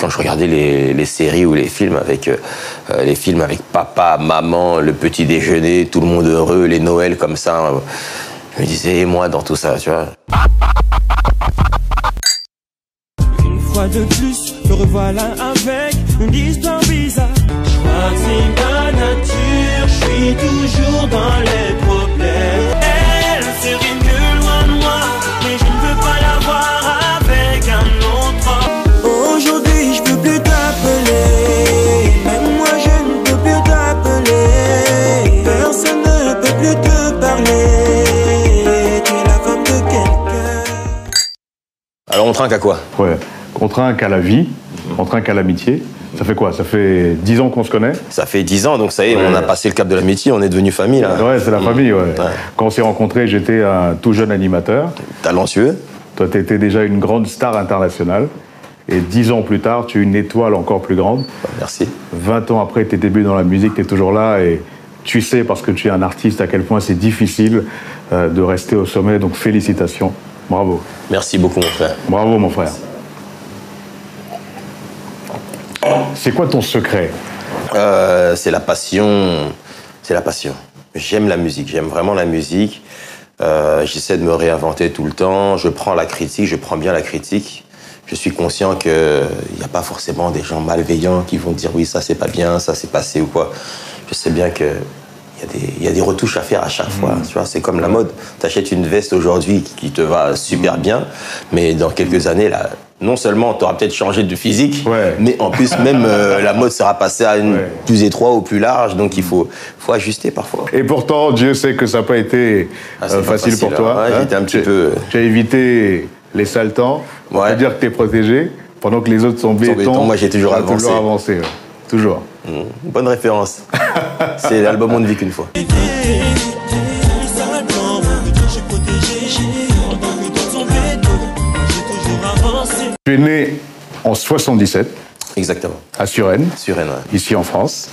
Quand je regardais les, les séries ou les films avec euh, euh, les films avec papa, maman, le petit déjeuner, tout le monde heureux, les Noëls comme ça, euh, je me disais et moi dans tout ça, tu vois. Une fois de plus, me revoilà avec une histoire bizarre. Je crois que c'est ma nature, je suis toujours dans les problèmes. Alors on trinque à quoi? Ouais. Contraint qu'à la vie, contraint qu'à l'amitié. Ça fait quoi? Ça fait 10 ans qu'on se connaît? Ça fait 10 ans, donc ça y est, Ouais. on a passé le cap de l'amitié, on est devenu famille là. Ouais, c'est la famille, ouais. Ouais. Quand on s'est rencontrés, j'étais un tout jeune animateur. Talentueux. Toi, tu étais déjà une grande star internationale. Et 10 ans plus tard, tu es une étoile encore plus grande. Merci. 20 ans après tes débuts dans la musique, tu es toujours là et tu sais, parce que tu es un artiste, à quel point c'est difficile euh, de rester au sommet. Donc félicitations. Bravo. Merci beaucoup mon frère. Bravo, mon frère. C'est quoi ton secret? Euh, c'est la passion. C'est la passion. J'aime la musique, j'aime vraiment la musique. Euh, J'essaie de me réinventer tout le temps. Je prends la critique, je prends bien la critique. Je suis conscient qu'il n'y a pas forcément des gens malveillants qui vont dire oui, ça c'est pas bien, ça c'est passé ou quoi. Je sais bien que il y, a des- il y a des retouches à faire à chaque fois. Tu vois, c'est comme la mode. Tu achètes une veste aujourd'hui qui te va super bien, mais dans quelques années, là, non seulement tu auras peut-être changé de physique, Ouais. mais en plus, même euh, la mode sera passée à une Ouais. plus étroit ou plus large, donc il faut, faut ajuster parfois. Et pourtant, Dieu sait que ça n'a pas été Ah, euh, facile, facile, pour toi. Ouais, j'étais un petit Tu- peu- Tu as évité les sales temps. On peut dire que tu es protégé pendant que les autres sont béton. béton, moi, j'ai toujours avancé. Toujours avancé. Toujours. Mmh. Bonne référence. c'est l'album On ne vit qu'une fois. Tu es né en 77 Exactement. à Suresnes, Sur Rennes, ouais. ici en France.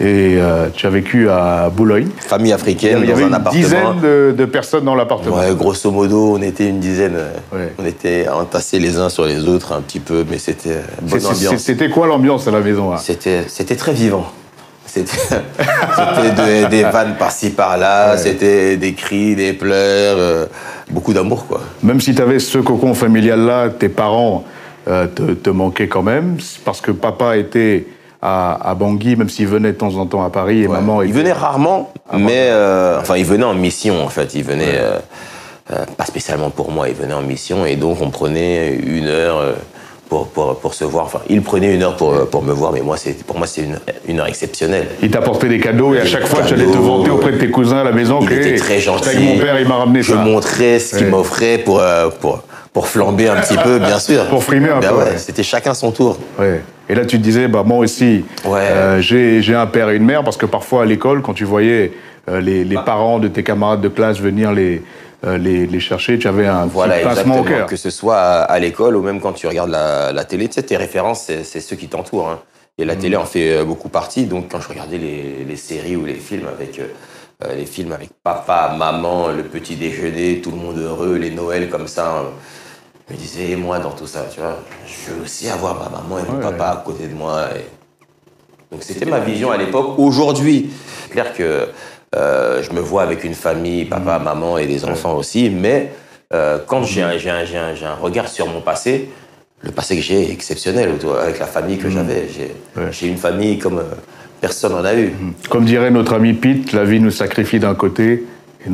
Et euh, tu as vécu à Boulogne. Famille africaine, Il y dans avait un une appartement. dizaine de, de personnes dans l'appartement. Ouais, grosso modo, on était une dizaine. Ouais. On était entassés les uns sur les autres un petit peu, mais c'était bonne ambiance. C'était quoi l'ambiance à la maison hein C'était, c'était très vivant. C'était, c'était de- des vannes par-ci par-là, Ouais. c'était des cris, des pleurs, euh, beaucoup d'amour, quoi. Même si tu avais ce cocon familial-là, tes parents euh, te, te manquaient quand même, parce que papa était à, à Bangui, même s'il venait de temps en temps à Paris, et Ouais. maman Il était... venait rarement, mais euh, enfin, il venait en mission en fait. Il venait euh, euh, pas spécialement pour moi. Il venait en mission et donc on prenait une heure pour, pour, pour se voir. Enfin, il prenait une heure pour, pour me voir, mais moi, pour moi, c'est une, une heure exceptionnelle. Il t'apportait des cadeaux et à chaque fois tu allais te vanter auprès de tes cousins à la maison Il que était très gentil. avec mon père il m'a ramené Je ça. montrais ce qu'il Ouais. m'offrait pour, pour, pour flamber un petit peu, bien sûr. Pour frimer un Ben peu, ouais, ouais. C'était chacun son tour. Ouais. Et là tu te disais, bah moi aussi, Ouais. euh, j'ai un père et une mère, parce que parfois à l'école, quand tu voyais euh, les, Bah. parents de tes camarades de classe venir les, euh, les, les chercher, tu avais un Voilà, petit pincement au cœur. Que ce soit à, à l'école ou même quand tu regardes la, la télé, tu sais, tes références, c'est ceux qui t'entourent. hein. Et Mm. la télé en fait beaucoup partie. Donc, quand je regardais les, les séries ou les films avec les films avec papa, maman, le petit déjeuner, tout le monde heureux, les Noëls comme ça, je me disais, moi dans tout ça, tu vois, je veux aussi avoir ma maman et mon Ouais. papa à côté de moi. et- Donc, c'était ma vision à l'époque. Aujourd'hui, c'est clair que euh, je me vois avec une famille, papa, maman et des enfants aussi, mais euh, quand j'ai un, j'ai un- j'ai un- un regard sur mon passé, le passé que j'ai est exceptionnel avec la famille que j'avais. J'ai une famille comme euh, personne n'en a eu. Comme dirait notre ami Pete, la vie nous sacrifie d'un côté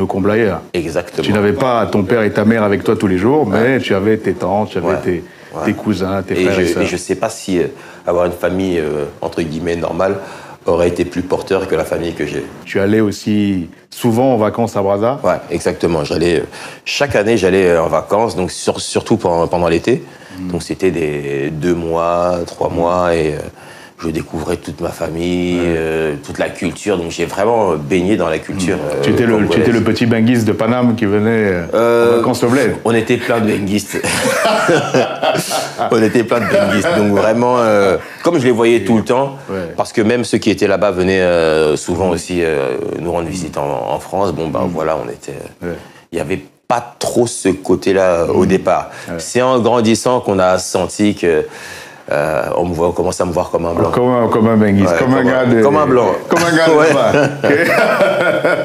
comble ailleurs. Exactement. Tu n'avais pas ton père et ta mère avec toi tous les jours, mais tu avais tes tantes, tu avais Ouais. tes, Ouais. tes cousins, tes et frères je, et sœurs. et je sais pas si euh, avoir une famille euh, entre guillemets normale aurait été plus porteur que la famille que j'ai. Tu allais aussi souvent en vacances à Brazza? Ouais, exactement. J'allais euh, chaque année, j'allais en vacances, donc sur- surtout pendant, pendant l'été. Mm. Donc c'était des deux mois, trois mois, et je découvrais toute ma famille, euh, toute la culture. Donc j'ai vraiment baigné dans la culture. euh, Mm. Tu étais, le, tu congolaise. étais le petit benguiste de Paname qui venait euh, Euh, en vacances au bled. On était plein de benguistes. on était plein de benguistes. Donc vraiment, euh, comme je les voyais tout le temps, Ouais. parce que même ceux qui étaient là-bas venaient euh, souvent aussi euh, nous rendre visite en, en France. Bon, ben voilà, on était. euh, Ouais. Il n'y avait pas trop ce côté-là euh, au départ. C'est en grandissant qu'on a senti que euh, on me voit, on commence à me voir comme un blanc. Comme un, comme un Benguis, Ouais, comme, un comme un- gars de- comme un blanc. Comme un gars de.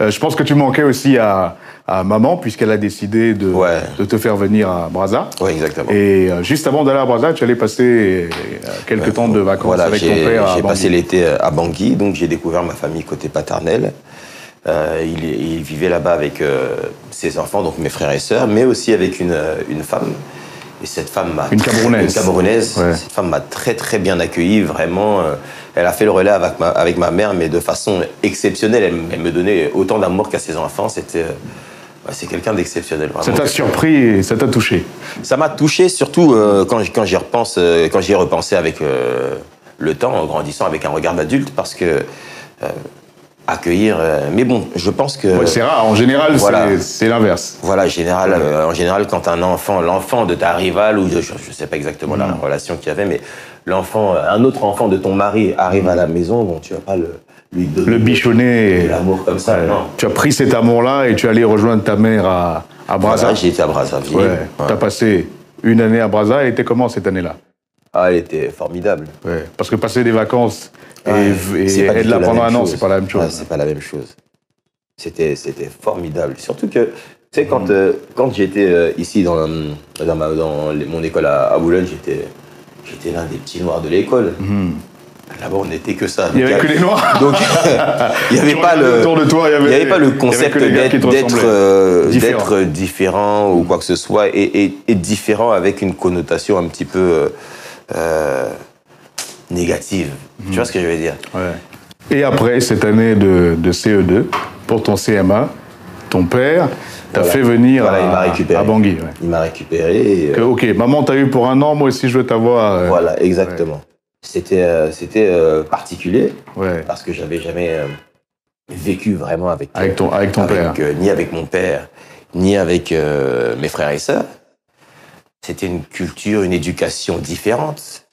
Euh, Je pense que tu manquais aussi à, à maman, puisqu'elle a décidé de, Ouais. de te faire venir à Brazza. Oui, exactement. Et euh, juste avant d'aller à Brazza, tu allais passer quelques temps de vacances Voilà, avec ton père j'ai Bangui. passé l'été à Bangui, donc j'ai découvert ma famille côté paternel. Euh, il, vivait là-bas avec euh, ses enfants, donc mes frères et sœurs, mais aussi avec une, une femme. Et cette femme m'a Une très- Camerounaise. Une Camerounaise. Ouais. Cette femme m'a très très bien accueilli, vraiment. euh, elle a fait le relais avec ma, avec ma mère, mais de façon exceptionnelle. Elle, elle me donnait autant d'amour qu'à ses enfants. C'était, euh, c'est quelqu'un d'exceptionnel. Ça t'a surpris et ça t'a touché. Ça m'a touché surtout euh, quand, quand j'y repense, euh, quand j'y ai repensé avec euh, le temps, en grandissant avec un regard d'adulte, parce que accueillir. euh, mais bon, je pense que. Ouais, c'est rare, en général, voilà. c'est- l'inverse. Voilà, général, euh, en général, quand un enfant, l'enfant de ta rivale, ou je ne sais pas exactement la relation qu'il y avait, mais l'enfant, euh, un autre enfant de ton mari arrive à la maison, bon, tu vas pas le, lui donner Le bichonnet. de l'amour comme ça, Ouais. non. Tu as pris cet amour-là et tu es allé rejoindre ta mère à, à Brazza. Voilà, j'ai été à Brazzaville. Tu as passé une année à Brazza et était comment cette année-là? Ah, elle était formidable. ouais. Parce que passer des vacances et, Ouais, et être là pendant un an, chose. c'est pas la même chose. C'est pas la même chose. C'était, c'était formidable. Surtout que, tu sais, quand, euh, quand j'étais euh, ici dans, euh, dans, ma- dans les- mon école à, à Boulogne, j'étais, j'étais l'un des petits noirs de l'école. Là-bas, on n'était que ça. Il y Donc, avait que les noirs. Donc, il n'y avait pas le. autour de toi, il y avait- il y avait pas le concept d'être, euh, Différent. ou quoi que ce soit, et, et, et différent avec une connotation un petit peu euh, négative. Tu vois ce que je veux dire? Ouais. Et après cette année de, de CE2, pour ton CMA, ton père t'a Voilà. fait venir Voilà, à, Bangui. ouais. Il m'a récupéré. et, Que, euh, ok, maman t'a eu pour un an, moi aussi je veux t'avoir. euh, voilà, exactement. C'était, c'était particulier parce que j'avais jamais vécu vraiment avec, Avec ton- avec ton père. euh, ni avec mon père, ni avec euh, mes frères et sœurs. C'était une culture, une éducation différente.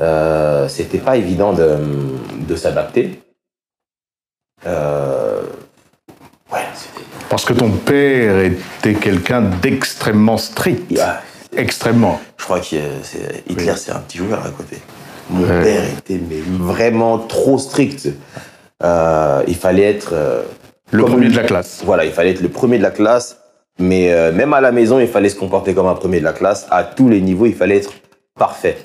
Euh, c'était pas évident de, de s'adapter. Euh, ouais, c'était. Parce que ton père était quelqu'un d'extrêmement strict. Extrêmement. Je crois que Hitler, Oui. c'est un petit joueur à côté. Mon Ouais. père était mais vraiment trop strict. Euh, il fallait être euh, Le premier de la classe. Voilà, il fallait être le premier de la classe. Mais euh, même à la maison, il fallait se comporter comme un premier de la classe. À tous les niveaux, il fallait être parfait.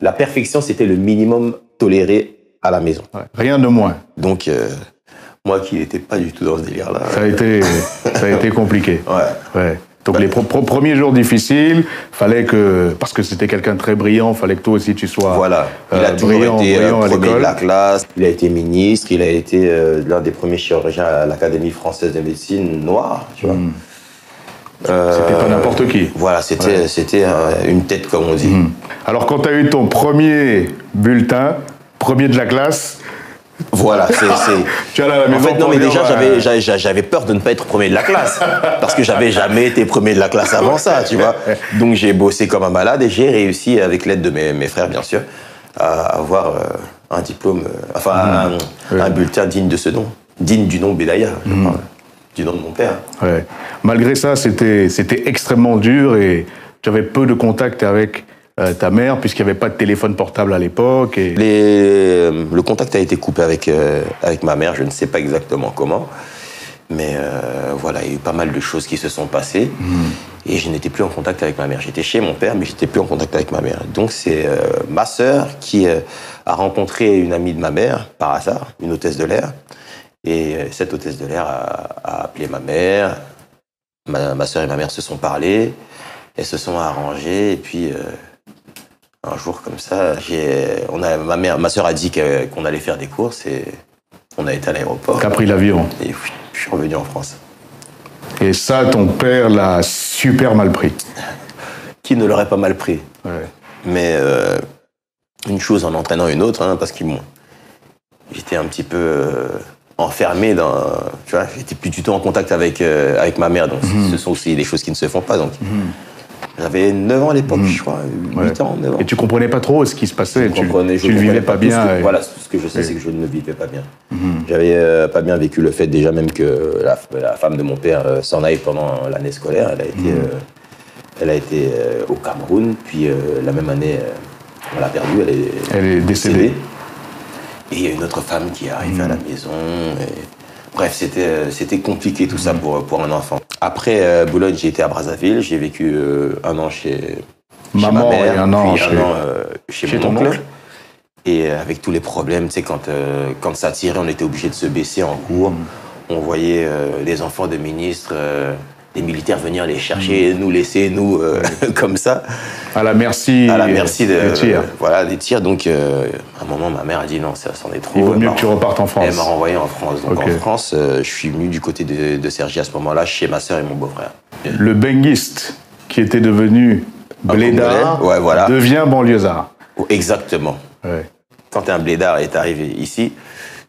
La perfection, c'était le minimum toléré à la maison. Ouais. Rien de moins. Donc, euh, moi qui n'étais pas du tout dans ce délire-là. Ça a été, ça a été compliqué. Ouais. Ouais. Donc les premiers jours difficiles, fallait que parce que c'était quelqu'un de très brillant, fallait que toi aussi tu sois Voilà, il euh, a toujours brillant, été euh, brillant à premier de la classe, il a été ministre, il a été euh, l'un des premiers chirurgiens à l'Académie française de médecine noire, tu vois. Euh, C'était pas n'importe qui. Voilà, c'était c'était euh, une tête comme on dit. Alors quand tu as eu ton premier bulletin, premier de la classe, Voilà, c'est tu à la En maison fait, non, mais déjà, euh, j'avais, peur de ne pas être premier de la classe. Parce que j'avais jamais été premier de la classe avant ça, tu vois. Donc, j'ai bossé comme un malade et j'ai réussi, avec l'aide de mes, mes frères, bien sûr, à avoir euh, un diplôme, euh, enfin, un, un bulletin digne de ce nom. Digne du nom Bédaya, je parle, du nom de mon père. Ouais. Malgré ça, c'était extrêmement dur et tu avais peu de contact avec euh, ta mère puisqu'il n'y avait pas de téléphone portable à l'époque. Et... Les- le contact a été coupé avec, euh, avec ma mère, je ne sais pas exactement comment. Mais euh, voilà, il y a eu pas mal de choses qui se sont passées. Et je n'étais plus en contact avec ma mère. J'étais chez mon père, mais j'étais plus en contact avec ma mère. Donc c'est euh, ma sœur qui euh, a rencontré une amie de ma mère, par hasard, une hôtesse de l'air. Et euh, cette hôtesse de l'air a, a appelé ma mère. Ma, ma sœur et ma mère se sont parlé. Elles se sont arrangées. Et puis, euh, un jour comme ça, on a, ma, mère, ma sœur a dit qu'on allait faire des courses. Et on a été à l'aéroport. T'as pris l'avion. Et oui, je suis revenu en France. Et ça, ton père l'a super mal pris. Qui ne l'aurait pas mal pris Ouais. Mais euh, une chose en entraînant une autre, hein, parce que bon, j'étais un petit peu euh, enfermé dans. Tu vois, j'étais plus du tout en contact avec, euh, avec ma mère, donc Mhm. ce sont aussi des choses qui ne se font pas. Donc, j'avais 9 ans à l'époque, je crois, 8 Mhm. Ouais. ans, 9 ans. Et tu comprenais pas trop ce qui se passait. Je tu comprenais- je tu le vivais pas bien. que- et- Voilà, tout ce que je sais, c'est que je ne le vivais pas bien. J'avais euh, pas bien vécu le fait déjà même que la, la femme de mon père euh, s'en aille pendant l'année scolaire. Elle a été, Elle a été au Cameroun, puis la même année, on l'a perdue. Elle est, Elle est décédée. Et il y a une autre femme qui est arrivée à la maison. et- Bref, c'était euh, c'était compliqué tout ça pour, pour un enfant. Après euh, Boulogne, j'ai été à Brazzaville. J'ai vécu euh, un an chez, chez Maman ma mère, et un an puis chez- euh, chez, chez mon ton oncle. oncle. Et avec tous les problèmes, tu sais, quand, quand ça tirait, on était obligé de se baisser en cours. Mm. On voyait les enfants de ministres, euh, des militaires venir les chercher, nous laisser, nous, euh, comme ça, À la merci, à la merci de, des tirs. voilà, des tirs. Donc, euh, à un moment, ma mère a dit non, ça c'en est trop. Il vaut mieux que tu repartes en France. Elle m'a renvoyé en France. Donc, en France, euh, je suis venu du côté de, de Sergi à ce moment-là, chez ma sœur et mon beau-frère. Le benguiste qui était devenu blédard ouais, voilà. devient banlieusard. Exactement. Ouais. quand un blédard est arrivé ici,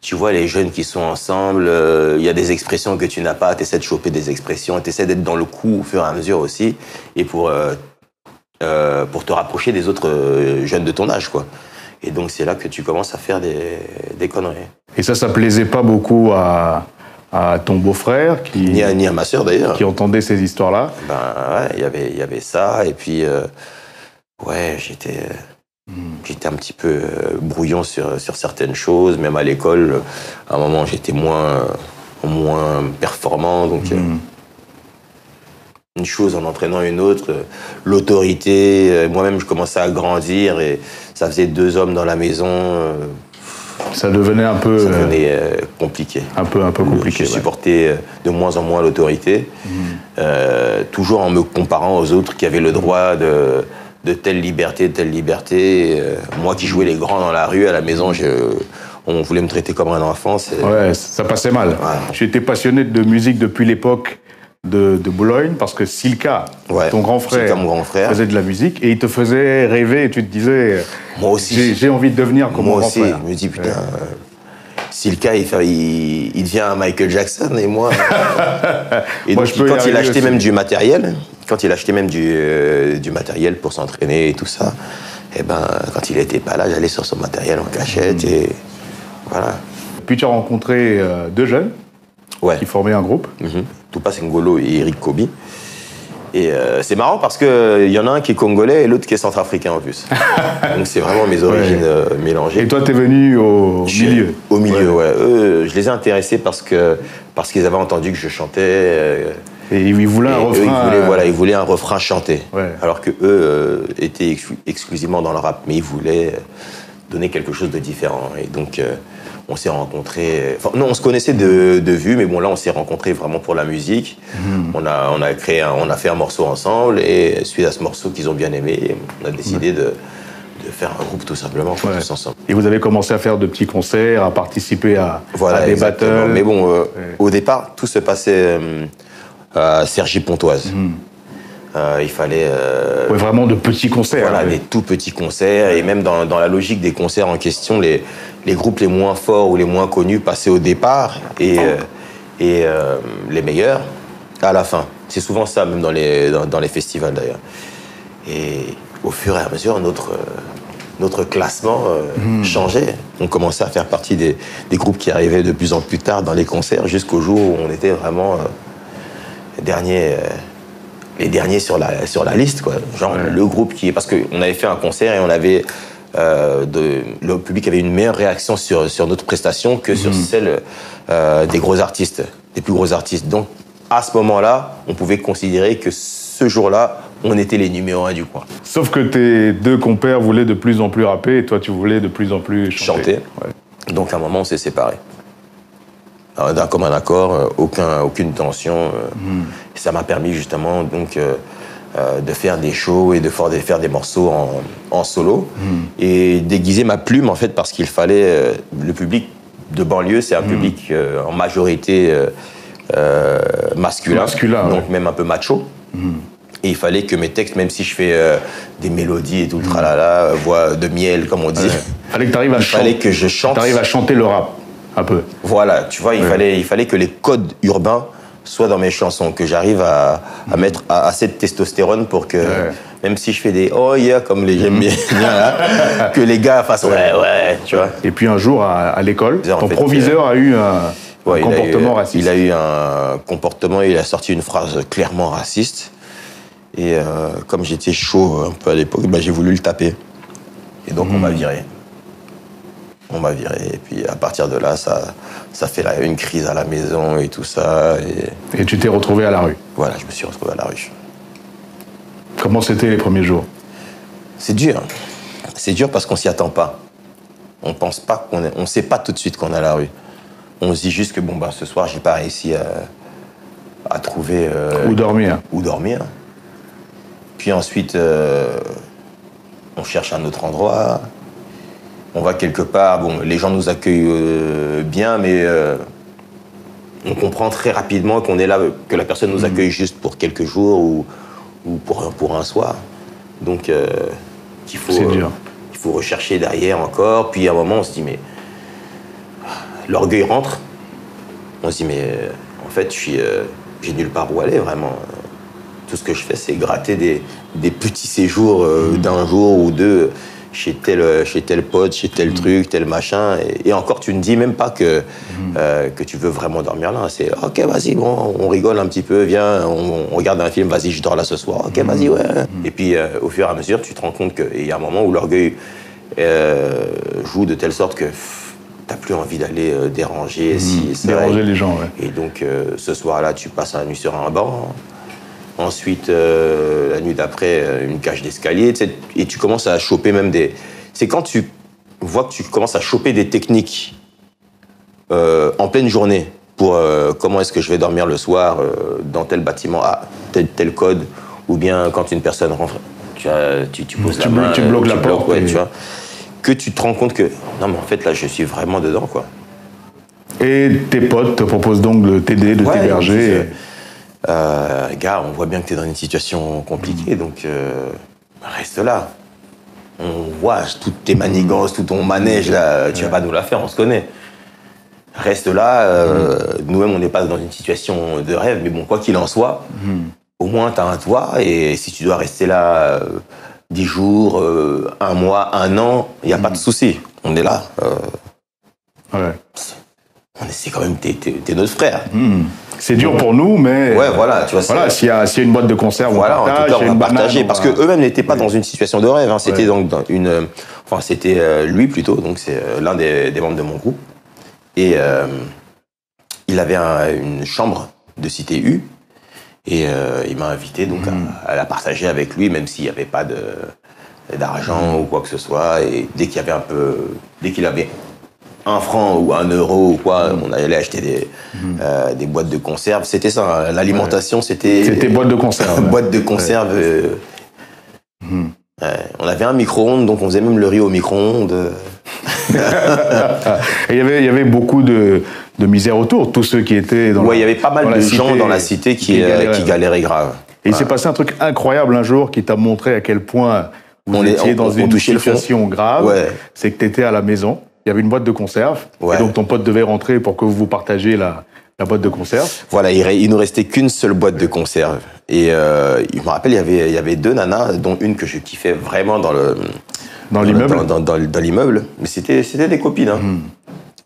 tu vois les jeunes qui sont ensemble, euh, il y a des expressions que tu n'as pas, tu essaies de choper des expressions, tu essaies d'être dans le coup au fur et à mesure aussi, et pour, euh, euh, pour te rapprocher des autres jeunes de ton âge. quoi. Et donc c'est là que tu commences à faire des, des conneries. Et ça, ça plaisait pas beaucoup à, à ton beau-frère qui, Ni à, ni à ma sœur d'ailleurs. qui entendait ces histoires-là. Ben ouais, il y avait- il y avait ça, et puis ouais, j'étais... euh, J'étais un petit peu euh, brouillon sur, sur certaines choses, même à l'école, euh, à un moment j'étais moins, moins performant, donc euh, une chose en entraînant une autre, euh, l'autorité, euh, moi-même je commençais à grandir et ça faisait deux hommes dans la maison, euh, Ça devenait un peu, ça euh, devenait euh, compliqué. un peu, un peu compliqué. Je ouais. supportais euh, de moins en moins l'autorité, euh, toujours en me comparant aux autres qui avaient le droit de, de telle liberté, de telle liberté. Euh, moi qui jouais les grands dans la rue, à la maison, je- on voulait me traiter comme un enfant. Ouais, ça passait mal. J'étais passionné de musique depuis l'époque de, de Boulogne parce que Silka, Ouais, ton grand frère, Silka, mon grand frère. faisait de la musique et il te faisait rêver et tu te disais, Moi aussi. j'ai envie de devenir comme Moi mon grand aussi, frère. je me dis, putain, euh, si le cas, il, fait- il, il devient un Michael Jackson, et moi... et Moi, donc, je peux y quand il achetait aussi. même du matériel, quand il achetait même du, euh, du matériel pour s'entraîner et tout ça, eh ben, quand il était pas là, j'allais sur son matériel en cachette, et voilà. Puis tu as rencontré euh, deux jeunes Ouais. qui formaient un groupe. Mhm. Tupac Ngolo et Eric Kobi. Et euh, c'est marrant parce qu'il y en a un qui est congolais et l'autre qui est centrafricain en plus. Donc c'est vraiment mes origines mélangées. Et toi, tu es venu au Je milieu. Au milieu, ouais. Eux, je les ai intéressés parce que parce qu'ils avaient entendu que je chantais. Euh, Et ils voulaient et un eux, refrain. ils voulaient, euh, voilà, ils voulaient un refrain chanté. Ouais. Alors que eux euh, étaient exclu- exclusivement dans le rap, mais ils voulaient euh, donner quelque chose de différent. Et donc, euh, on s'est rencontrés. Enfin, non, on se connaissait de, de vue, mais bon, là, on s'est rencontrés vraiment pour la musique. Mhm. On a, on a créé, un- on a fait un morceau ensemble, et suite à ce morceau qu'ils ont bien aimé, on a décidé de, de faire un groupe tout simplement, Ouais. tous ensemble. Et vous avez commencé à faire de petits concerts, à participer à, Voilà, à des exactement. battles. Mais bon, euh, Ouais. au départ, tout se passait euh, à Cergy-Pontoise. Euh, il fallait euh, Ouais, vraiment de petits concerts. voilà, ouais. des tout petits concerts. Et même dans, dans la logique des concerts en question, les, les groupes les moins forts ou les moins connus passaient au départ et, euh, et euh, les meilleurs à la fin. C'est souvent ça, même dans les, dans, dans les festivals d'ailleurs. Et au fur et à mesure, notre, euh, notre classement euh, changeait. On commençait à faire partie des, des groupes qui arrivaient de plus en plus tard dans les concerts jusqu'au jour où on était vraiment euh, dernier, euh, les derniers sur la, sur la liste. Quoi. Genre le groupe qui est. Parce qu'on avait fait un concert et on avait. euh, de, le public avait une meilleure réaction sur, sur notre prestation que sur celle euh, des gros artistes, des plus gros artistes. Donc, à ce moment-là, on pouvait considérer que ce jour-là, on était les numéros un du coin. Sauf que tes deux compères voulaient de plus en plus rapper et toi, tu voulais de plus en plus chanter. Chanter. Ouais. Donc, à un moment, on s'est séparés. D'un commun accord, euh, aucun, aucune tension. euh, et Ça m'a permis justement donc, euh, de faire des shows et de faire des, morceaux en, en solo. Et déguiser ma plume, en fait, parce qu'il fallait. euh, le public de banlieue, c'est un public euh, en majorité masculin. Masculin, Donc, ouais. même un peu macho. Et il fallait que mes textes, même si je fais euh, des mélodies et tout le tralala, voix de miel, comme on dit, Fallait que tu arrives à il fallait chanter. que je chante. T'arrives à chanter le rap, un peu. Voilà, tu vois, il, fallait, il fallait que les codes urbains soient dans mes chansons, que j'arrive à, à mettre a- assez de testostérone pour que, Ouais. même si je fais des oh yeah, comme les j'aime bien, bien, là, que les gars fassent ouais, ouais, tu vois. Et puis un jour, à, à l'école, ton fait, proviseur a eu un, Ouais, il comportement eu- raciste. Il a eu un comportement, il a sorti une phrase clairement raciste. Et euh, comme j'étais chaud un peu à l'époque, bah, j'ai voulu le taper. Et donc, on m'a viré. On m'a viré. Et puis, à partir de là, ça, ça fait la- une crise à la maison et tout ça. Et Et tu t'es retrouvé à la rue. voilà, je me suis retrouvé à la rue. Comment c'était les premiers jours? C'est dur. C'est dur parce qu'on s'y attend pas. On pense pas qu'on est, on sait pas tout de suite qu'on est à la rue. On se dit juste que bon bah ce soir j'ai pas réussi à, à trouver euh, Où dormir où dormir. Puis ensuite euh, on cherche un autre endroit. On va quelque part. Bon, les gens nous accueillent euh, bien, mais euh, on comprend très rapidement qu'on est là, que la personne nous accueille juste pour quelques jours ou, ou pour, un- pour un soir. Donc, euh, qu'il faut, il faut rechercher derrière encore. Puis à un moment, on se dit, mais l'orgueil rentre. On se dit, mais en fait, je suis, j'ai nulle part où aller vraiment. Tout ce que je fais, c'est gratter des, des petits séjours euh, d'un jour ou deux chez tel, chez tel pote, chez tel truc, tel machin. Et, et encore, tu ne dis même pas que, euh, que tu veux vraiment dormir là. C'est OK, vas-y, bon, on rigole un petit peu, viens, on, on regarde un film, vas-y, je dors là ce soir. OK, vas-y, ouais. Et puis, euh, au fur et à mesure, tu te rends compte qu'il y a un moment où l'orgueil euh, joue de telle sorte que t'as plus envie d'aller déranger, si. Déranger les gens, ouais. Et donc, ce soir-là, tu passes la nuit sur un banc. Ensuite, euh, la nuit d'après, euh, une cage d'escalier. Et tu commences à choper même des. C'est quand tu vois que tu commences à choper des techniques euh, en pleine journée pour euh, comment est-ce que je vais dormir le soir dans tel bâtiment, ah, tel, tel code, ou bien quand une personne rentre, tu, as- tu, tu poses Tu la main, tu bloques la porte ouais, et- tu vois, que tu te rends compte que non, mais en fait là, je suis vraiment dedans, quoi. Et tes potes te proposent donc de t'aider, de Ouais, t'héberger. Euh, gars, on voit bien que tu es dans une situation compliquée, donc euh, reste là. On voit toutes tes manigances, tout ton manège, là, tu vas pas nous la faire, on se connaît. Reste là, euh, nous-mêmes, on n'est pas dans une situation de rêve, mais bon, quoi qu'il en soit, au moins, tu as un toit, et si tu dois rester là 10 jours, un mois, un an, il n'y a pas de souci. On est là. Ouais. C'est quand même, t'es, t'es- t'es notre frère. C'est dur pour nous, mais. Ouais, voilà, tu vois, c'est- Voilà, s'il y, a s'il y a une boîte de conserve, Voilà, on en tout cas, va partager parce que eux-mêmes n'étaient pas dans une situation de rêve. hein. C'était donc dans une, euh, enfin, c'était euh, lui plutôt, donc c'est euh, l'un des, des membres de mon groupe, et euh, il avait un- une chambre de cité U, et il m'a invité donc Hmm. à, à la partager avec lui, même s'il n'y avait pas de d'argent Hmm. ou quoi que ce soit, et dès qu'il y avait un peu, dès qu'il avait un franc ou un euro ou quoi, on allait acheter des, euh, des boîtes de conserve. C'était ça, hein. l'alimentation, c'était C'était boîte de conserve. boîte de conserve. euh, ouais. on avait un micro-ondes, donc on faisait même le riz au micro-ondes. Il y avait, il y avait beaucoup de, de misère autour, tous ceux qui étaient dans Ouais, il y avait pas mal de gens dans la cité qui, euh, galéraient. qui galéraient grave. Et il s'est passé un truc incroyable un jour qui t'a montré à quel point vous On est- étiez on- dans on une situation grave. Ouais. C'est que tu étais à la maison, il y avait une boîte de conserve, Ouais. et donc ton pote devait rentrer pour que vous partagiez la, la boîte de conserve. Voilà, il, il nous restait qu'une seule boîte de conserve. Et euh, je me rappelle, il y avait, il y avait deux nanas, dont une que je kiffais vraiment dans le Dans l'immeuble dans, dans- dans- dans l'immeuble. Mais c'était c'était des copines. hein.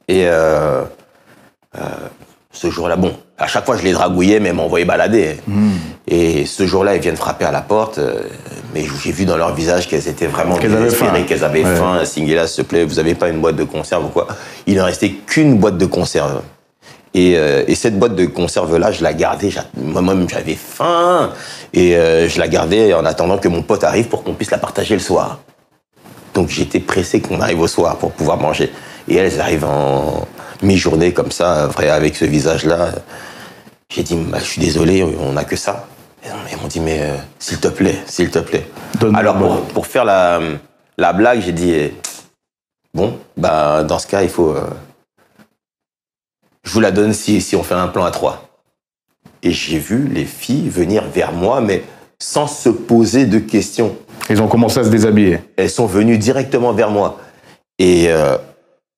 Et euh, euh, ce jour-là, bon, à chaque fois je les dragouillais, mais elles m'envoyaient balader. Et ce jour-là, ils viennent frapper à la porte. euh, mais j'ai vu dans leur visage qu'elles étaient vraiment Qu'elles avaient désespérées, faim. qu'elles avaient Ouais. faim. Singela, s'il te plaît, vous avez pas une boîte de conserve ou quoi? Il ne restait qu'une boîte de conserve. Et, euh, et cette boîte de conserve-là, je la gardais. Moi-même, j'avais faim. Et euh, je la gardais en attendant que mon pote arrive pour qu'on puisse la partager le soir. Donc j'étais pressé qu'on arrive au soir pour pouvoir manger. Et elles arrivent en mi-journée comme ça, vrai, avec ce visage-là. J'ai dit, bah, je suis désolé, on n'a que ça. Et Ils m'ont dit, mais euh, s'il te plaît, s'il te plaît. Donne-moi Alors pour, faire la, la blague, j'ai dit, eh, bon, bah, dans ce cas, il faut... euh, je vous la donne si, si on fait un plan à trois. Et j'ai vu les filles venir vers moi, mais sans se poser de questions Ils ont commencé à se déshabiller. elles sont venues directement vers moi. Et euh,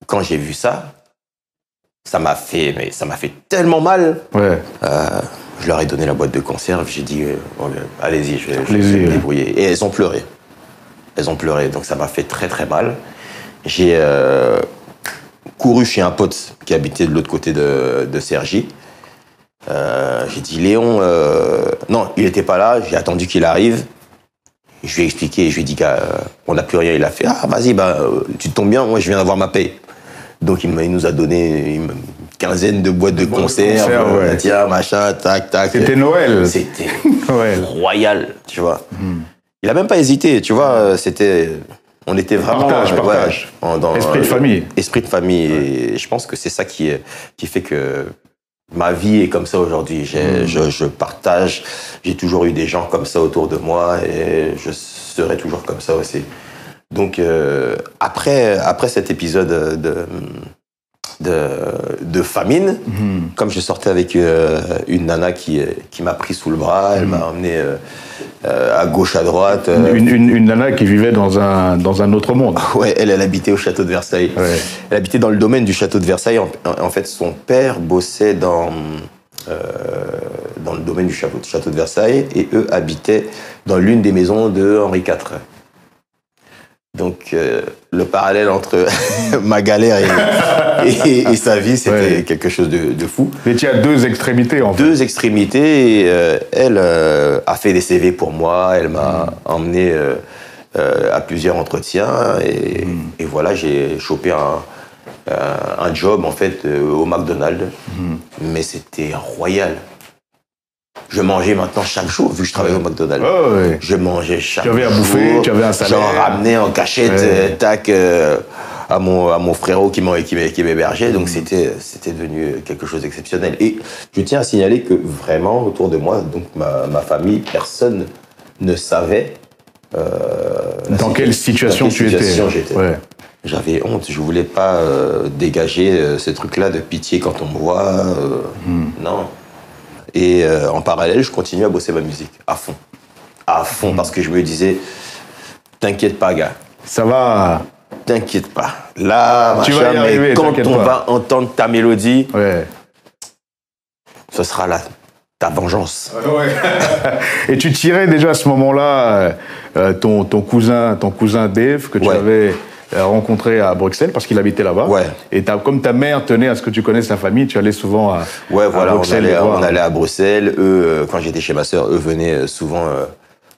quand j'ai vu ça, ça m'a fait, mais ça m'a fait tellement mal. Ouais. Euh, je leur ai donné la boîte de conserve. J'ai dit, euh, allez-y, je vais, je vais Allez-y, me débrouiller. Et elles ont pleuré. Elles ont pleuré, donc ça m'a fait très très mal. J'ai euh, couru chez un pote qui habitait de l'autre côté de, de. Euh, j'ai dit Léon, non, il n'était pas là. J'ai attendu qu'il arrive. Je lui ai expliqué, je lui ai dit qu'on n'a plus rien. Il a fait ah vas-y, bah, tu tombes bien, moi je viens d'avoir ma paye. Donc il, nous a donné une quinzaine de boîtes de ouais. euh, Tiens, machin, tac, tac. C'était Noël. C'était royal, tu vois. Il a même pas hésité, tu vois. C'était, on était vraiment Partage, euh, partage. dans, Esprit de famille. Esprit de famille. Et je pense que c'est ça qui qui fait que ma vie est comme ça aujourd'hui. J'ai- Je, je partage. J'ai toujours eu des gens comme ça autour de moi et je serai toujours comme ça aussi. Donc euh, après après cet épisode de de, de famine, Mhm. comme je sortais avec euh, une nana qui, qui m'a pris sous le bras, elle m'a emmené euh, à gauche, à droite. Une, une- une nana qui vivait dans un, dans un autre monde. Ouais, elle, elle habitait au château de Versailles. Ouais. Elle habitait dans le domaine du château de Versailles. En, fait, son père bossait dans, dans le domaine du château, château de Versailles et eux habitaient dans l'une des maisons de Henri IV. Donc, euh, le parallèle entre ma galère et, et- et sa vie, c'était Ouais. quelque chose de, de fou. Vous étiez à deux extrémités, en fait. Deux extrémités. et, euh, elle euh, a fait des CV pour moi. Elle m'a emmené euh, à plusieurs entretiens. Et, et voilà, j'ai chopé un, un job, en fait, au McDonald's. Mais c'était royal. Je mangeais maintenant chaque jour, vu que je travaillais au McDonald's. Oh. Je mangeais chaque Tu avais à jour. bouffer, tu avais un salaire. J'en ramenais en cachette, Ouais. euh, tac, euh, à, mon, à mon frérot qui m'hébergeait. Mm. Donc c'était c'était devenu quelque chose d'exceptionnel. Et je tiens à signaler que vraiment, autour de moi, donc ma, ma famille, personne ne savait euh, Dans quelle situation dans quelle tu étais j'étais. Ouais. J'avais honte, je voulais pas dégager ce truc-là de pitié quand on me voit. Hmm. Non. Et euh, en parallèle, je continue à bosser ma musique, à fond. À fond, Hmm. parce que je me disais, t'inquiète pas, gars, Ça va. t'inquiète pas. Là, Tu machin, vas y arriver, mais quand on pas. va entendre ta mélodie, Ouais. ce sera là, ta vengeance. Et tu tirais déjà à ce moment-là euh, euh, ton, ton cousin, ton cousin Dave que tu Ouais. avais euh, rencontré à Bruxelles parce qu'il habitait là-bas. Ouais. Et comme ta mère tenait à ce que tu connaisses sa famille, tu allais souvent à, Ouais, à voilà, on Bruxelles allait, on allait à Bruxelles. Eux, euh, quand j'étais chez ma sœur, eux venaient euh, souvent euh,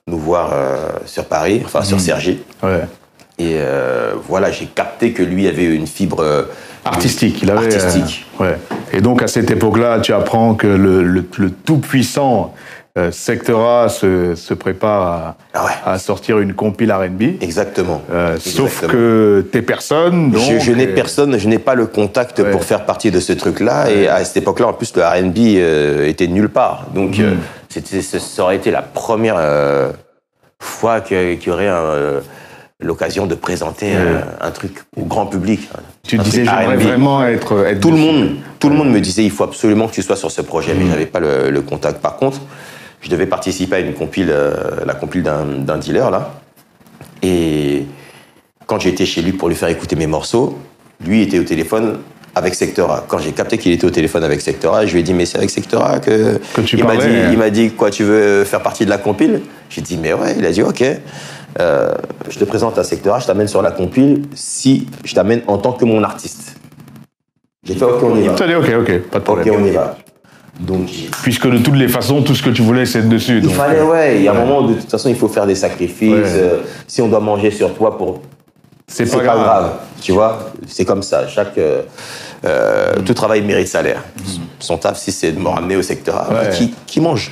nous voir euh, sur Paris, enfin Hmm. sur Cergy. Ouais. Et euh, voilà, j'ai capté que lui avait une fibre euh, Artistique, il avait. Artistique. euh, ouais. Et donc à cette époque-là, tu apprends que le, le- le tout-puissant euh, Sectora se, se prépare à, Ah ouais. à sortir une compile R&B. Exactement. Euh, sauf Exactement. que t'es personne, donc. je, je n'ai euh, personne, je n'ai pas le contact Ouais. pour faire partie de ce truc-là. Et à cette époque-là, en plus, le R&B euh, était nulle part. Donc, euh, Mm. c'était, ce- ça aurait été la première euh, fois qu'il y aurait un, euh, l'occasion de présenter euh, un truc au grand public. Tu disais, j'aimerais vraiment être. être Tout le monde, tout le monde me disait, il faut absolument que tu sois sur ce projet, Mm. mais j'avais pas le, le contact. Par contre, je devais participer à une compile, euh, la compile d'un, dealer là. Et quand j'étais chez lui pour lui faire écouter mes morceaux, lui était au téléphone avec Sectora. Quand j'ai capté qu'il était au téléphone avec Sectora, je lui ai dit mais c'est avec Sectora que, Que tu il m'a dit, hein. il m'a dit quoi tu veux faire partie de la compile? J'ai dit mais ouais, il a dit ok. Euh, je te présente à Sectora, je t'amène sur la compile si je t'amène en tant que mon artiste. J'ai fait ok on y va. Dit, ok, ok, pas de Ok, problème. on y va. Donc, Puisque de toutes les façons, tout ce que tu voulais, c'est dessus. il donc, fallait, ouais, il y a un moment, de toute façon, il faut faire des sacrifices. Ouais. euh, si on doit manger sur toi pour. C'est pas, pas, grave. grave. Tu vois, c'est comme ça. Chaque. euh, euh, Tout travail mérite salaire. Son taf, si c'est de me ramener au secteur A, Ouais. qui, qui mange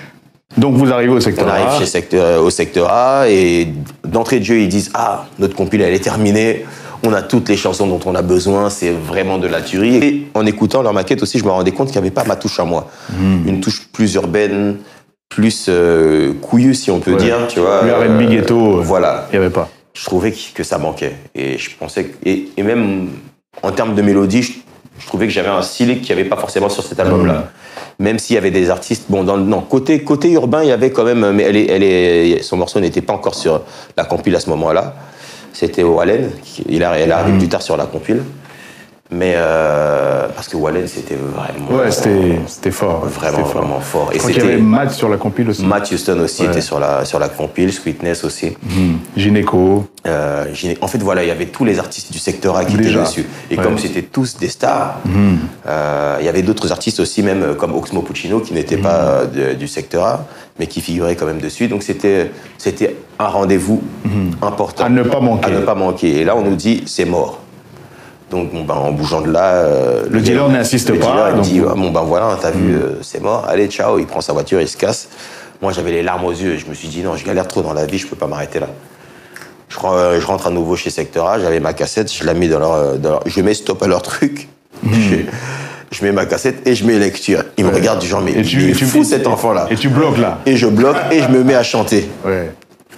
Donc vous arrivez au secteur On arrive A. chez secteur, au secteur A et d'entrée de jeu, ils disent Ah, notre compile, elle est terminée. On a toutes les chansons dont on a besoin. C'est vraiment de la tuerie. Et en écoutant leur maquette aussi, je me rendais compte qu'il n'y avait pas ma touche à moi. Hmm. Une touche plus urbaine, plus euh, couillue, si on peut Ouais. dire. Tu vois, Plus R&B ghetto, euh. Voilà. Il n'y avait pas. Je trouvais que que ça manquait. Et je pensais. que- et, et même en termes de mélodie, je, je trouvais que j'avais un style qu'il n'y avait pas forcément sur cet album-là. Même s'il y avait des artistes, bon, dans, non, côté, côté urbain, il y avait quand même, mais elle est, elle est, son morceau n'était pas encore sur la compile à ce moment-là. C'était au Allen, il a, elle arrive plus tard sur la compile. Mais euh, parce que Wallen, c'était vraiment. Ouais, c'était fort. Vraiment, fort. vraiment fort. Crois qu'il y avait Matt sur la compile aussi. Matt Houston aussi Ouais. était sur la, sur la compile, Sweetness aussi. Gynéco. Euh, j'ai- en fait, voilà, il y avait tous les artistes du secteur A qui Déjà. étaient dessus. Et Ouais. comme c'était tous des stars, Hmm. euh, il y avait d'autres artistes aussi, même comme Oxmo Puccino, qui n'était pas Hmm. euh, de- du secteur A, mais qui figurait quand même dessus. Donc c'était c'était un rendez-vous important. Hmm. À ne pas manquer. À ne pas manquer. Et là, on nous dit, c'est mort. Donc, bon, ben, en bougeant de là. euh, Le dealer n'insiste le pas, dealer, il donc- dit, Ah, bon, ben voilà, t'as vu, euh, c'est mort, allez, ciao. Il prend sa voiture, il se casse. Moi, j'avais les larmes aux yeux. Je me suis dit, non, je galère trop dans la vie, je peux pas m'arrêter là. Je, euh, je rentre à nouveau chez Secteur A, j'avais ma cassette, je la mets dans leur, dans leur- Je mets stop à leur truc. Hmm. Je, je mets ma cassette et je mets lecture. Ils me regardent du genre, mais Et tu, il est tu fou cet enfant-là. Et tu bloques là. Et je bloque et je me mets à chanter. Ouais.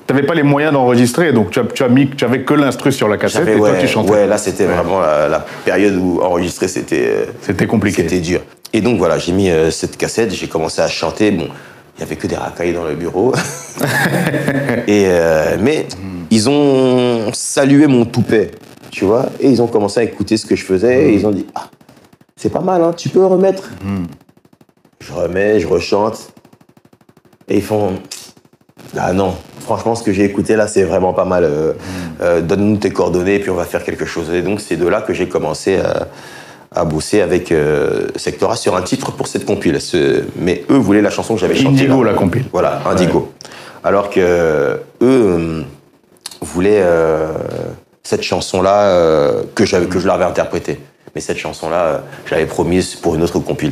T'avais pas les moyens d'enregistrer, donc tu as, tu as mis, tu avais que l'instru sur la cassette et toi tu chantais. ouais, là c'était vraiment la, la période où enregistrer c'était euh, C'était compliqué. c'était dur. Et donc voilà, j'ai mis euh, cette cassette, j'ai commencé à chanter. Bon, il y avait que des racailles dans le bureau. et euh, mais ils ont salué mon toupet, tu vois, et ils ont commencé à écouter ce que je faisais et ils ont dit ah c'est pas mal, hein, tu peux remettre? Je remets, je rechante et ils font ah non, franchement, ce que j'ai écouté là, c'est vraiment pas mal. Euh, euh, Donne-nous tes coordonnées et puis on va faire quelque chose. Et donc, c'est de là que j'ai commencé à, à bosser avec euh, Sectora sur un titre pour cette compile. Ce- mais eux voulaient la chanson que j'avais chantée. Indigo, la compile. Voilà, Indigo. Alors que eux voulaient cette chanson-là que, j'avais- que je leur avais interprétée. Mais cette chanson-là, je l'avais promise pour une autre compile.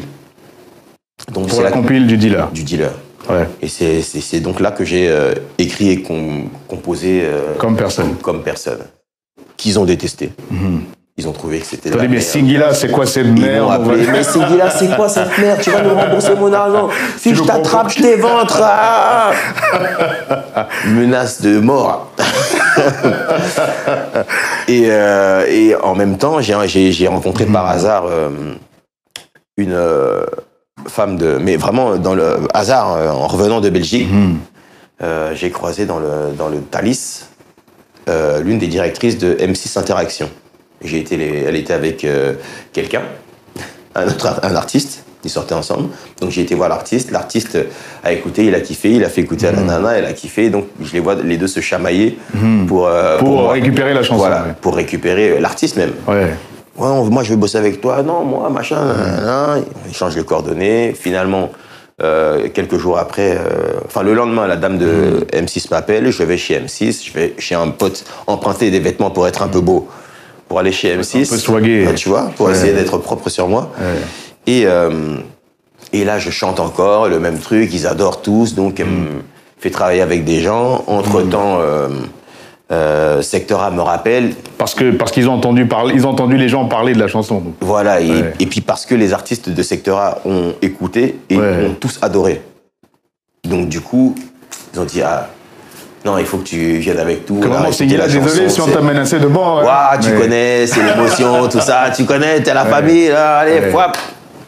Donc, Pour la compile du dealer. du dealer. Ouais. Et c'est- donc là que j'ai euh, écrit et com- composé euh, Comme personne. Mhm. comme personne. Qu'ils ont détesté. Ils ont trouvé que c'était. Mais. Singila, c'est quoi cette merde appelé, mais Singila, c'est quoi cette merde? Tu vas nous rembourser mon argent. Si Tu je t'attrape, je t'éventre. Ah Menace de mort. et, euh, et en même temps, j'ai rencontré par hasard euh, une femme de. Mais vraiment, dans le hasard, euh, en revenant de Belgique, Mhm. euh, j'ai croisé dans le, dans le Thalys euh, l'une des directrices de M6 Interaction. J'ai été les- elle était avec euh, quelqu'un, un, autre, ar- un artiste. Ils sortaient ensemble. Donc j'ai été voir l'artiste. L'artiste a écouté, il a kiffé, il a fait écouter à la nana, elle a kiffé. Donc je les vois les deux se chamailler pour, euh, Pour moi. récupérer la chanson, Voilà, ouais. pour récupérer l'artiste même. Ouais. Ouais, on- moi je veux bosser avec toi. Non, moi, machin. nanana. On échange les coordonnées. Finalement, euh, quelques jours après, euh, enfin le lendemain, la dame de M6 m'appelle. Je vais chez M6. Je vais chez un pote emprunter des vêtements pour être un peu beau. Pour aller chez M6. peu swagué. Euh, Tu vois, pour Ouais. essayer d'être propre sur moi. Ouais. Et, euh, et là, je chante encore le même truc. Ils adorent tous. Donc, elle me fait travailler avec des gens. Entre-temps, euh, Secteur A me rappelle. Parce que parce qu'ils ont entendu parler, ils ont entendu les gens parler de la chanson. donc. Voilà, et, Ouais. et puis parce que les artistes de Secteur A ont écouté et Ouais. ont tous adoré. Donc du coup, ils ont dit ah non, il faut que tu viennes avec vraiment, écouté Singila, la désolé si on c'est- t'a menacé de mort. ouais. Ouah, tu Mais- connais, c'est l'émotion, tout ça, tu connais, t'es la famille, là, allez, Ouais.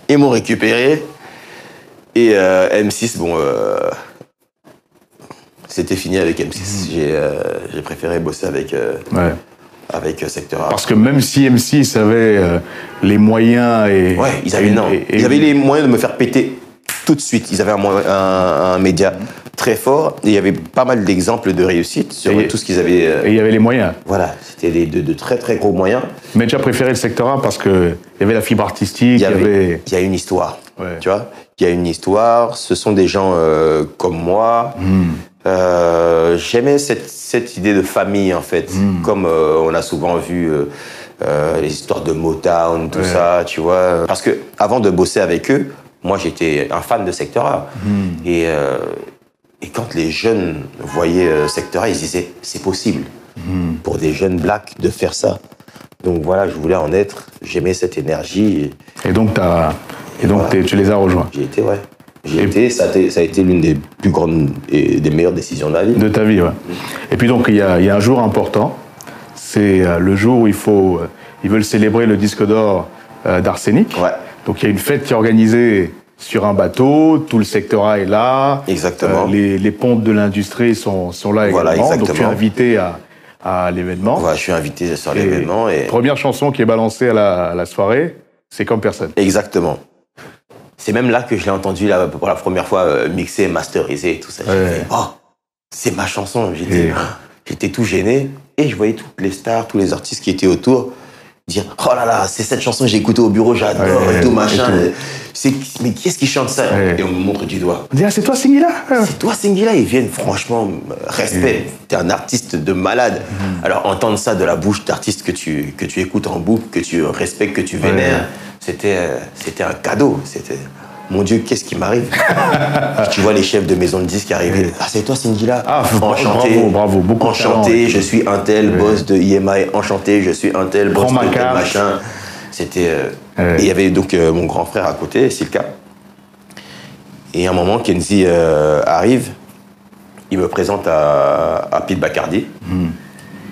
Ils m'ont récupéré. Et euh, M6, bon, euh, c'était fini avec M6. J'ai euh, j'ai préféré bosser avec, euh, Ouais. avec euh, Secteur A. Parce que même si M6 avait euh, les moyens et. Ouais, ils avaient, et- non, et- et- ils avaient les moyens de me faire péter tout de suite. Ils avaient un, moyen- un- un média très fort et il y avait pas mal d'exemples de réussite sur Et- tout ce qu'ils avaient. Et il y avait les moyens. voilà, c'était des- de, de très très gros moyens. Mais tu as préféré le secteur A parce qu'il y avait la fibre artistique, Il y, avait, il y a une histoire. Ouais. Tu vois Il y a une histoire. Ce sont des gens euh, comme moi. Hmm. Euh, J'aimais cette, cette idée de famille, en fait. Hmm. Comme euh, on a souvent vu euh, les histoires de Motown, tout Ouais. ça, tu vois. Parce que avant de bosser avec eux, moi, j'étais un fan de Secteur A. Hmm. Et, et quand les jeunes voyaient Secteur A, ils disaient, c'est possible Hmm. pour des jeunes blacks de faire ça. Donc voilà, je voulais en être. J'aimais cette énergie. Et donc, t'as- et donc Voilà. t'es- tu les as rejoints J'y étais, ouais. Ça a été, ça a été l'une des plus grandes et des meilleures décisions de ma vie. de ta vie. Ouais. Et puis donc, il y a, il y a un jour important. C'est euh, le jour où il faut, euh, ils veulent célébrer le disque d'or euh, d'Arsenic. Ouais. Donc il y a une fête qui est organisée sur un bateau, tout le secteur A est là. Exactement. Euh, les, les pontes de l'industrie sont, sont là Voilà, également. Donc tu es exactement. invité à, à l'événement. Voilà, je suis invité sur l'événement. Et... Première chanson qui est balancée à la, à la soirée, c'est comme personne. Exactement. C'est même là que je l'ai entendu là, pour la première fois euh, mixé, masterisé et tout ça. Ouais. fait, oh, c'est ma chanson. J'étais, Et- j'étais tout gêné et je voyais toutes les stars, tous les artistes qui étaient autour dire oh là là, c'est cette chanson que j'ai écoutée au bureau, j'adore Ouais, et tout et machin. tout. C'est, mais qui est-ce qui chante ça? Ouais. Et on me montre du doigt. On dit, ah, c'est toi, Singila C'est toi, Singila, ils viennent, franchement, respect. T'es un artiste de malade. Alors, entendre ça de la bouche d'artistes que tu, que tu écoutes en boucle, que tu respectes, que tu vénères, c'était, euh, c'était un cadeau. C'était, mon Dieu, qu'est-ce qui m'arrive Tu vois les chefs de maison de disques arriver. Ah, c'est toi, Singila Ah, Enchanté. bravo, bravo, beaucoup Enchanté, je suis un tel boss de IMI. Enchanté, je suis un tel boss Prends de tel machin. C'était. euh. Et il y avait donc euh, mon grand frère à côté, Silka. Et à un moment, Kenzie euh, arrive, il me présente à, à Pete Bacardi.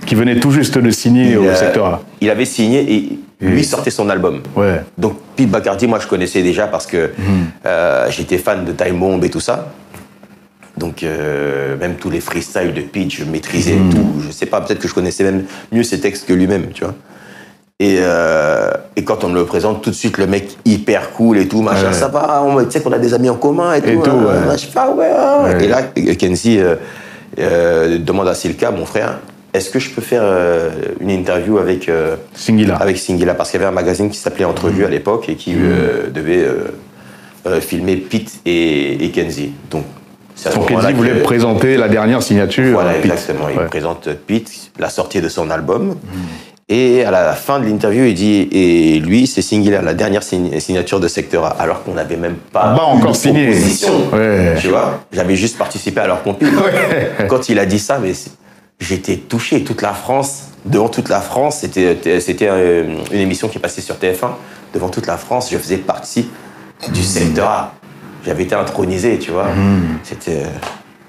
Qui venait tout juste de signer au Il, secteur A. il avait signé et lui sortait son album. Ouais. Donc Pete Bacardi, moi je connaissais déjà parce que euh, j'étais fan de Time Bomb et tout ça. Donc euh, même tous les freestyles de Pete, je maîtrisais tout. Je sais pas, peut-être que je connaissais même mieux ses textes que lui-même, tu vois. Et, euh, et quand on me le présente, tout de suite le mec hyper cool et tout, machin, Ouais. ça va, on- tu sais qu'on a des amis en commun et tout. Et tout, hein. ouais. Je fais, ah ouais, ah ouais. Ouais. Et là, Kenzie euh, euh, demande à Silka, mon frère, est-ce que je peux faire euh, une interview avec, euh, Singila. avec Singila? Parce qu'il y avait un magazine qui s'appelait Entrevue à l'époque et qui euh, devait euh, filmer Pete et, et Kenzie. Donc, Donc Kenzie voulait que- présenter la dernière signature. Voilà, Pete. exactement. Il Ouais. présente Pete, la sortie de son album. Et à la fin de l'interview, il dit Et lui, c'est Singila, la dernière sign- signature de Secteur A, alors qu'on n'avait même pas. Pas encore signé. Ouais. Tu vois? J'avais juste participé à leur compil. Quand il a dit ça, mais j'étais touché. Toute la France, devant toute la France, c'était c'était euh, une émission qui est passée sur TF1. Devant toute la France, je faisais partie du Secteur A. J'avais été intronisé, tu vois. C'était. euh,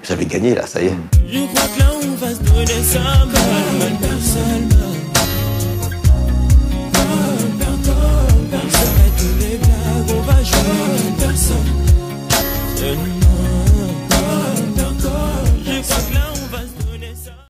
J'avais gagné, là, ça y est. Je crois que là on va se donner ça mal, mal personne. Mal personne.